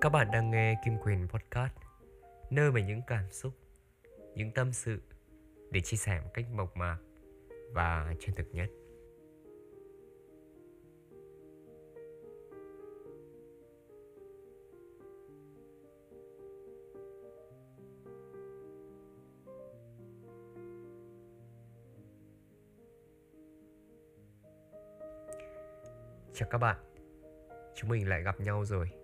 Các bạn đang nghe Kim Quyền Podcast Nơi mà những cảm xúc, những tâm sự Để chia sẻ một cách mộc mạc và chân thực nhất. Chào các bạn Chúng mình lại gặp nhau rồi.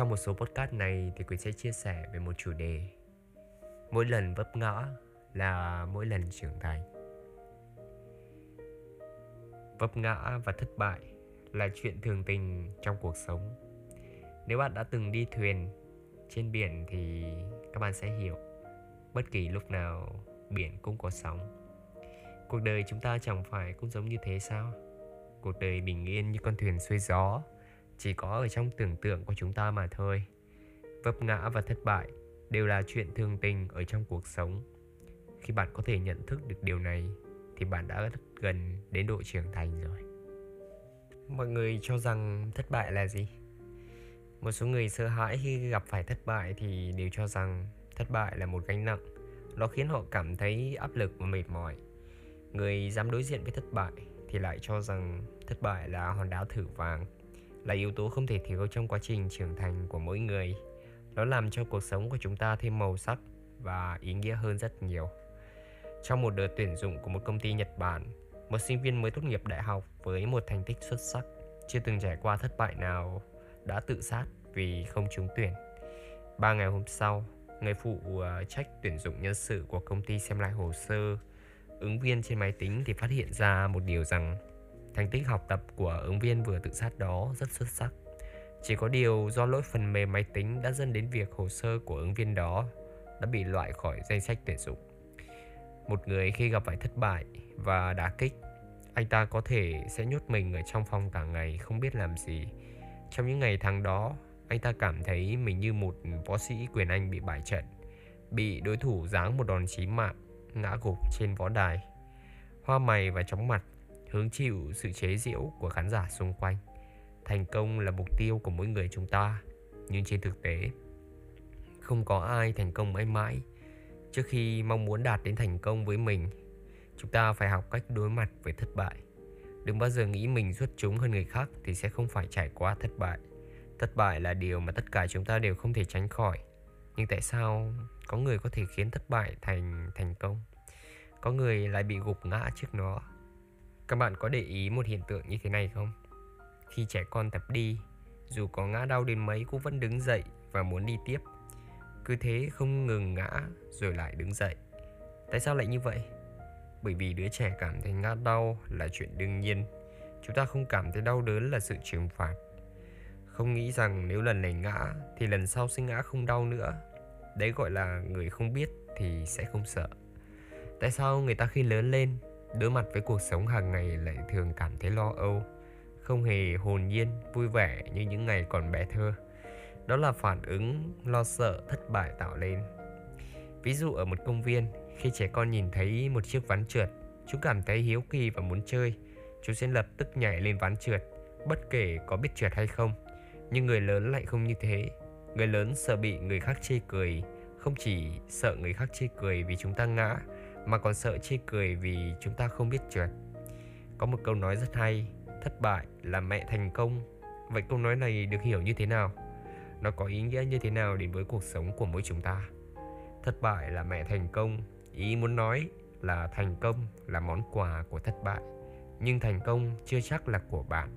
Trong một số podcast này thì Quỳnh sẽ chia sẻ về một chủ đề. Mỗi lần vấp ngã là mỗi lần trưởng thành. Vấp ngã và thất bại là chuyện thường tình trong cuộc sống. Nếu bạn đã từng đi thuyền trên biển thì các bạn sẽ hiểu Bất kỳ lúc nào biển cũng có sóng. Cuộc đời chúng ta chẳng phải cũng giống như thế sao? cuộc đời bình yên như con thuyền xuôi gió chỉ có ở trong tưởng tượng của chúng ta mà thôi. Vấp ngã và thất bại đều là chuyện thường tình ở trong cuộc sống. Khi bạn có thể nhận thức được điều này, thì bạn đã rất gần đến độ trưởng thành rồi. Mọi người cho rằng thất bại là gì? Một số người sợ hãi khi gặp phải thất bại thì đều cho rằng thất bại là một gánh nặng. Nó khiến họ cảm thấy áp lực và mệt mỏi. Người dám đối diện với thất bại thì lại cho rằng thất bại là hòn đá thử vàng là yếu tố không thể thiếu trong quá trình trưởng thành của mỗi người. Nó làm cho cuộc sống của chúng ta thêm màu sắc và ý nghĩa hơn rất nhiều. Trong một đợt tuyển dụng của một công ty Nhật Bản, một sinh viên mới tốt nghiệp đại học với một thành tích xuất sắc chưa từng trải qua thất bại nào đã tự sát vì không trúng tuyển. Ba ngày hôm sau, người phụ à, trách tuyển dụng nhân sự của công ty xem lại hồ sơ, ứng viên trên máy tính thì phát hiện ra một điều rằng thành tích học tập của ứng viên vừa tự sát đó rất xuất sắc. Chỉ có điều do lỗi phần mềm máy tính đã dẫn đến việc hồ sơ của ứng viên đó đã bị loại khỏi danh sách tuyển dụng. Một người khi gặp phải thất bại và đả kích, anh ta có thể sẽ nhốt mình ở trong phòng cả ngày không biết làm gì. Trong những ngày tháng đó, anh ta cảm thấy mình như một võ sĩ quyền Anh bị bại trận, bị đối thủ giáng một đòn chí mạng ngã gục trên võ đài Hoa mày và chóng mặt Hứng chịu sự chế giễu của khán giả xung quanh. Thành công là mục tiêu của mỗi người chúng ta, Nhưng trên thực tế, Không có ai thành công mãi mãi. Trước khi mong muốn đạt đến thành công với mình, Chúng ta phải học cách đối mặt với thất bại. Đừng bao giờ nghĩ mình xuất chúng hơn người khác Thì sẽ không phải trải qua thất bại. Thất bại là điều mà tất cả chúng ta đều không thể tránh khỏi. Nhưng tại sao có người có thể khiến thất bại thành thành công? Có người lại bị gục ngã trước nó? Các bạn có để ý một hiện tượng như thế này không? Khi trẻ con tập đi, dù có ngã đau đến mấy cũng vẫn đứng dậy và muốn đi tiếp. Cứ thế không ngừng ngã rồi lại đứng dậy. Tại sao lại như vậy? Bởi vì đứa trẻ cảm thấy ngã đau là chuyện đương nhiên. Chúng ta không cảm thấy đau đớn là sự trừng phạt. Không nghĩ rằng nếu lần này ngã thì lần sau sẽ ngã không đau nữa. Đấy gọi là người không biết thì sẽ không sợ. Tại sao người ta khi lớn lên đối mặt với cuộc sống hàng ngày lại thường cảm thấy lo âu, không hề hồn nhiên, vui vẻ như những ngày còn bé thơ. Đó là phản ứng lo sợ thất bại tạo lên. Ví dụ ở một công viên, khi trẻ con nhìn thấy một chiếc ván trượt, chúng cảm thấy hiếu kỳ và muốn chơi. Chúng sẽ lập tức nhảy lên ván trượt, bất kể có biết trượt hay không. Nhưng người lớn lại không như thế. Người lớn sợ bị người khác chê cười, Không chỉ sợ người khác chê cười vì chúng ta ngã mà còn sợ chê cười vì chúng ta không biết trượt. Có một câu nói rất hay, Thất bại là mẹ thành công. Vậy câu nói này được hiểu như thế nào? Nó có ý nghĩa như thế nào đến với cuộc sống của mỗi chúng ta? Thất bại là mẹ thành công, Ý muốn nói là thành công là món quà của thất bại. Nhưng thành công chưa chắc là của bạn.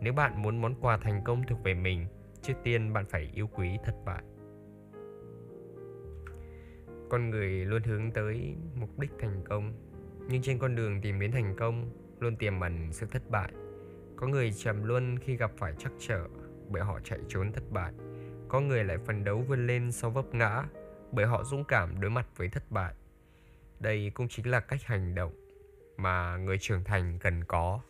Nếu bạn muốn món quà thành công thuộc về mình, trước tiên bạn phải yêu quý thất bại con người luôn hướng tới mục đích thành công. Nhưng trên con đường tìm đến thành công luôn tiềm ẩn sự thất bại. Có người trầm luân khi gặp phải trắc trở bởi họ chạy trốn thất bại. Có người lại phấn đấu vươn lên sau vấp ngã bởi họ dũng cảm đối mặt với thất bại. Đây cũng chính là cách hành động mà người trưởng thành cần có.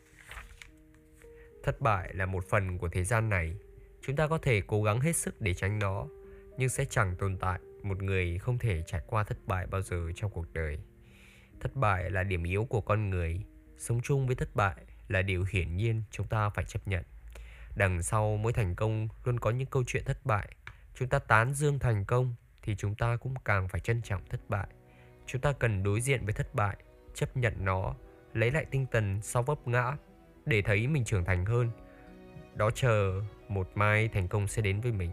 Thất bại là một phần của thế gian này. Chúng ta có thể cố gắng hết sức để tránh nó, nhưng sẽ chẳng tồn tại một người không thể trải qua thất bại bao giờ trong cuộc đời. Thất bại là điểm yếu của con người, sống chung với thất bại là điều hiển nhiên chúng ta phải chấp nhận. đằng sau mỗi thành công luôn có những câu chuyện thất bại chúng ta tán dương thành công thì chúng ta cũng càng phải trân trọng thất bại chúng ta cần đối diện với thất bại chấp nhận nó lấy lại tinh thần sau vấp ngã để thấy mình trưởng thành hơn đó chờ một mai thành công sẽ đến với mình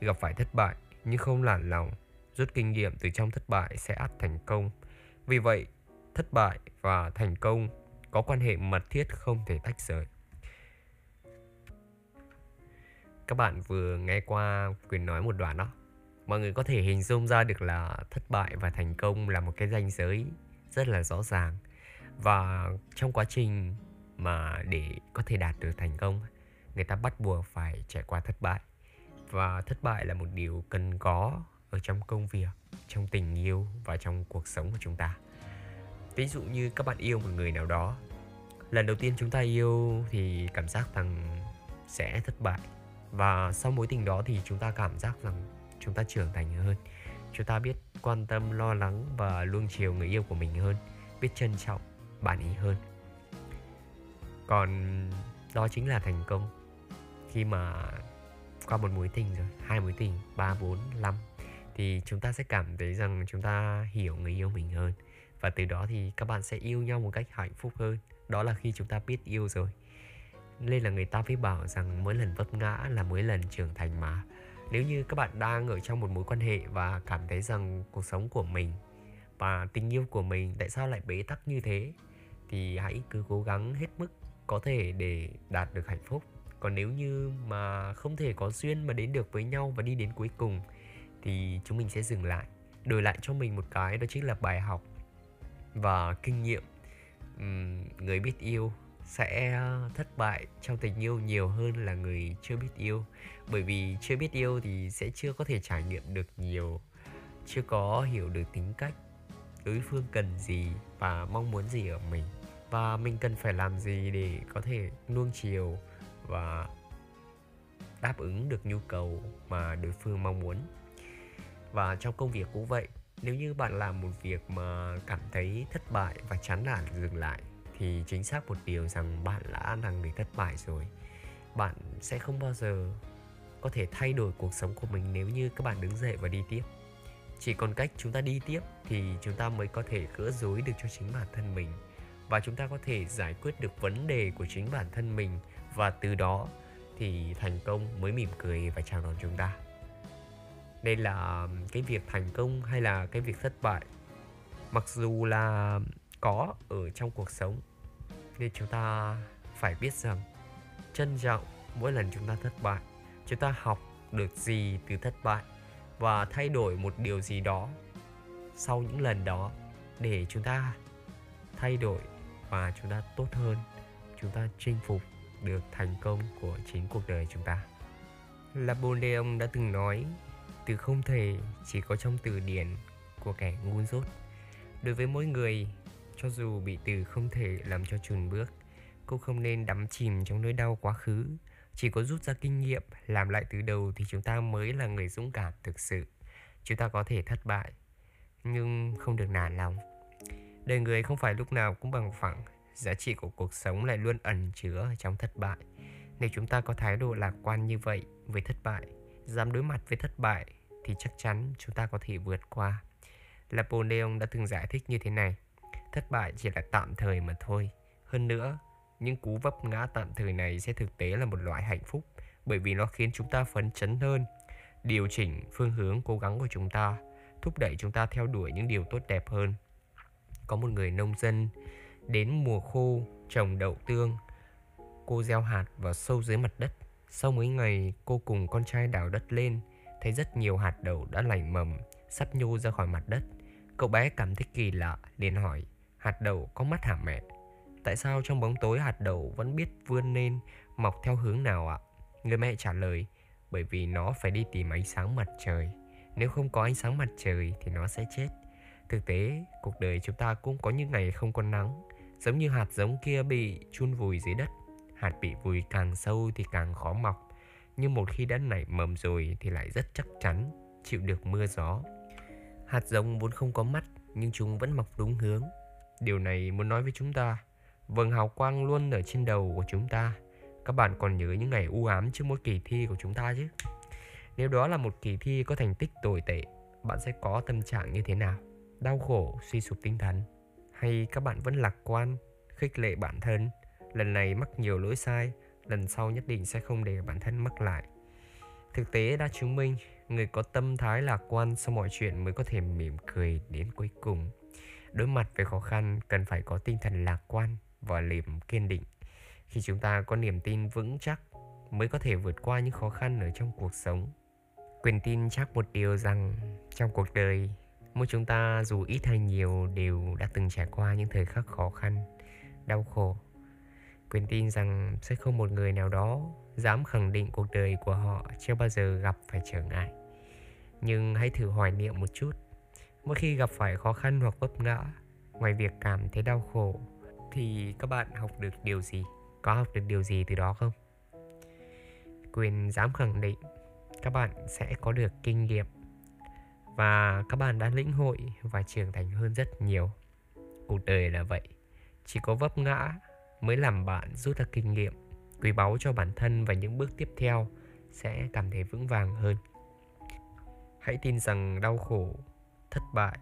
gặp phải thất bại nhưng không lản lòng, rút kinh nghiệm từ trong thất bại sẽ ắt thành công. Vì vậy, thất bại và thành công có quan hệ mật thiết không thể tách rời. Các bạn vừa nghe qua quyền nói một đoạn đó. Mọi người có thể hình dung ra được là thất bại và thành công là một cái ranh giới rất là rõ ràng. Và trong quá trình mà để có thể đạt được thành công, người ta bắt buộc phải trải qua thất bại và thất bại là một điều cần có ở trong công việc, trong tình yêu và trong cuộc sống của chúng ta. Ví dụ như các bạn yêu một người nào đó, lần đầu tiên chúng ta yêu thì cảm giác rằng sẽ thất bại. Và sau mối tình đó thì chúng ta cảm giác rằng chúng ta trưởng thành hơn. Chúng ta biết quan tâm, lo lắng và luôn chiều người yêu của mình hơn, biết trân trọng bạn ý hơn. Còn đó chính là thành công. Khi mà qua một mối tình rồi, hai mối tình, ba, bốn, năm, thì chúng ta sẽ cảm thấy rằng chúng ta hiểu người yêu mình hơn. Và từ đó thì các bạn sẽ yêu nhau một cách hạnh phúc hơn. Đó là khi chúng ta biết yêu rồi. Nên là người ta mới bảo rằng mỗi lần vấp ngã là mỗi lần trưởng thành mà. Nếu như các bạn đang ở trong một mối quan hệ và cảm thấy rằng cuộc sống của mình và tình yêu của mình tại sao lại bế tắc như thế, thì hãy cứ cố gắng hết mức có thể để đạt được hạnh phúc còn nếu như mà không thể có duyên mà đến được với nhau và đi đến cuối cùng, thì chúng mình sẽ dừng lại, đổi lại cho mình một cái, đó chính là bài học và kinh nghiệm. Người biết yêu sẽ ờ, thất bại trong tình yêu nhiều hơn là người chưa biết yêu. Bởi vì chưa biết yêu thì sẽ chưa có thể trải nghiệm được nhiều, chưa có hiểu được tính cách, đối phương cần gì và mong muốn gì ở mình. Và mình cần phải làm gì để có thể nuông chiều và đáp ứng được nhu cầu mà đối phương mong muốn. Và trong công việc cũng vậy, nếu như bạn làm một việc mà cảm thấy thất bại và chán nản dừng lại, thì chính xác một điều rằng bạn đã là người thất bại rồi. Bạn sẽ không bao giờ có thể thay đổi cuộc sống của mình nếu như các bạn đứng dậy và đi tiếp. Chỉ còn cách chúng ta đi tiếp thì chúng ta mới có thể gỡ rối được cho chính bản thân mình và chúng ta có thể giải quyết được vấn đề của chính bản thân mình và từ đó thì thành công mới mỉm cười và chào đón chúng ta. Đây là cái việc thành công hay là cái việc thất bại? Mặc dù là có ở trong cuộc sống nên chúng ta phải biết rằng trân trọng mỗi lần chúng ta thất bại. Chúng ta học được gì từ thất bại và thay đổi một điều gì đó sau những lần đó để chúng ta thay đổi và chúng ta tốt hơn, chúng ta chinh phục được thành công của chính cuộc đời chúng ta. Napoleon đã từng nói, từ không thể chỉ có trong từ điển của kẻ ngu dốt. Đối với mỗi người, cho dù bị từ không thể làm cho chùn bước Cô không nên đắm chìm trong nỗi đau quá khứ. Chỉ có rút ra kinh nghiệm, Làm lại từ đầu thì chúng ta mới là người dũng cảm thực sự. Chúng ta có thể thất bại, Nhưng không được nản lòng. Đời người không phải lúc nào cũng bằng phẳng. Giá trị của cuộc sống lại luôn ẩn chứa trong thất bại Nếu chúng ta có thái độ lạc quan như vậy với thất bại Dám đối mặt với thất bại Thì chắc chắn chúng ta có thể vượt qua Napoleon đã từng giải thích như thế này thất bại chỉ là tạm thời mà thôi. Hơn nữa, những cú vấp ngã tạm thời này sẽ thực tế là một loại hạnh phúc bởi vì nó khiến chúng ta phấn chấn hơn, điều chỉnh phương hướng cố gắng của chúng ta, thúc đẩy chúng ta theo đuổi những điều tốt đẹp hơn. Có một người nông dân đến mùa khô trồng đậu tương, cô gieo hạt vào sâu dưới mặt đất. Sau mấy ngày, cô cùng con trai đào đất lên, thấy rất nhiều hạt đậu đã lành mầm, sắp nhô ra khỏi mặt đất. Cậu bé cảm thấy kỳ lạ, liền hỏi hạt đậu có mắt hả mẹ? Tại sao trong bóng tối hạt đậu vẫn biết vươn lên mọc theo hướng nào ạ? Người mẹ trả lời, bởi vì nó phải đi tìm ánh sáng mặt trời. Nếu không có ánh sáng mặt trời thì nó sẽ chết. Thực tế, cuộc đời chúng ta cũng có những ngày không có nắng, giống như hạt giống kia bị chôn vùi dưới đất. Hạt bị vùi càng sâu thì càng khó mọc, nhưng một khi đã nảy mầm rồi thì lại rất chắc chắn chịu được mưa gió. Hạt giống vốn không có mắt nhưng chúng vẫn mọc đúng hướng. Điều này muốn nói với chúng ta, vầng hào quang luôn ở trên đầu của chúng ta. các bạn còn nhớ những ngày u ám trước mỗi kỳ thi của chúng ta chứ? Nếu đó là một kỳ thi có thành tích tồi tệ, bạn sẽ có tâm trạng như thế nào? Đau khổ, suy sụp tinh thần? Hay các bạn vẫn lạc quan, khích lệ bản thân? Lần này mắc nhiều lỗi sai, lần sau nhất định sẽ không để bản thân mắc lại. Thực tế đã chứng minh, người có tâm thái lạc quan sau mọi chuyện mới có thể mỉm cười đến cuối cùng. Đối mặt với khó khăn cần phải có tinh thần lạc quan và niềm kiên định. Khi chúng ta có niềm tin vững chắc mới có thể vượt qua những khó khăn ở trong cuộc sống. Quyền tin chắc một điều rằng trong cuộc đời, mỗi chúng ta dù ít hay nhiều đều đã từng trải qua những thời khắc khó khăn, đau khổ. Quyền tin rằng sẽ không một người nào đó dám khẳng định cuộc đời của họ chưa bao giờ gặp phải trở ngại. Nhưng hãy thử hoài niệm một chút. Mỗi khi gặp phải khó khăn hoặc vấp ngã, ngoài việc cảm thấy đau khổ, thì các bạn học được điều gì? Có học được điều gì từ đó không? Quyền dám khẳng định các bạn sẽ có được kinh nghiệm và các bạn đã lĩnh hội và trưởng thành hơn rất nhiều. Cuộc đời là vậy, chỉ có vấp ngã mới làm bạn rút ra kinh nghiệm quý báu cho bản thân và những bước tiếp theo sẽ cảm thấy vững vàng hơn. Hãy tin rằng đau khổ, thất bại,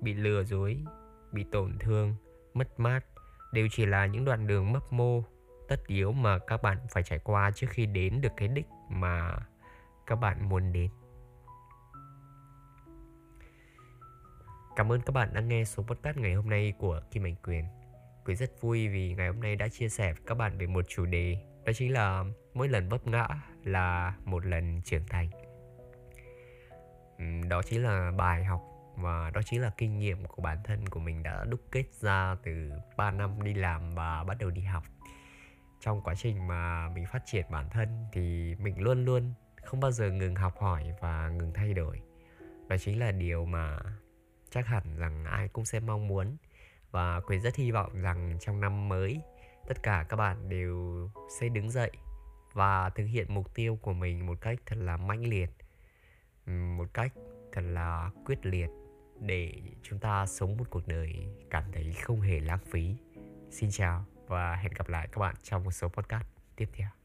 bị lừa dối, bị tổn thương, mất mát đều chỉ là những đoạn đường mấp mô tất yếu mà các bạn phải trải qua trước khi đến được cái đích mà các bạn muốn đến. Cảm ơn các bạn đã nghe số podcast ngày hôm nay của Kim Anh Quyền. Quyền rất vui vì ngày hôm nay đã chia sẻ với các bạn về một chủ đề, đó chính là mỗi lần vấp ngã là một lần trưởng thành. Đó chính là bài học và đó chính là kinh nghiệm của bản thân của mình đã đúc kết ra từ 3 năm đi làm và bắt đầu đi học trong quá trình mà mình phát triển bản thân thì mình luôn luôn không bao giờ ngừng học hỏi và ngừng thay đổi đó chính là điều mà chắc hẳn rằng ai cũng sẽ mong muốn và quyền rất hy vọng rằng trong năm mới, tất cả các bạn đều sẽ đứng dậy và thực hiện mục tiêu của mình một cách thật là mãnh liệt một cách thật là quyết liệt để chúng ta sống một cuộc đời cảm thấy không hề lãng phí. Xin chào và hẹn gặp lại các bạn trong một số podcast tiếp theo.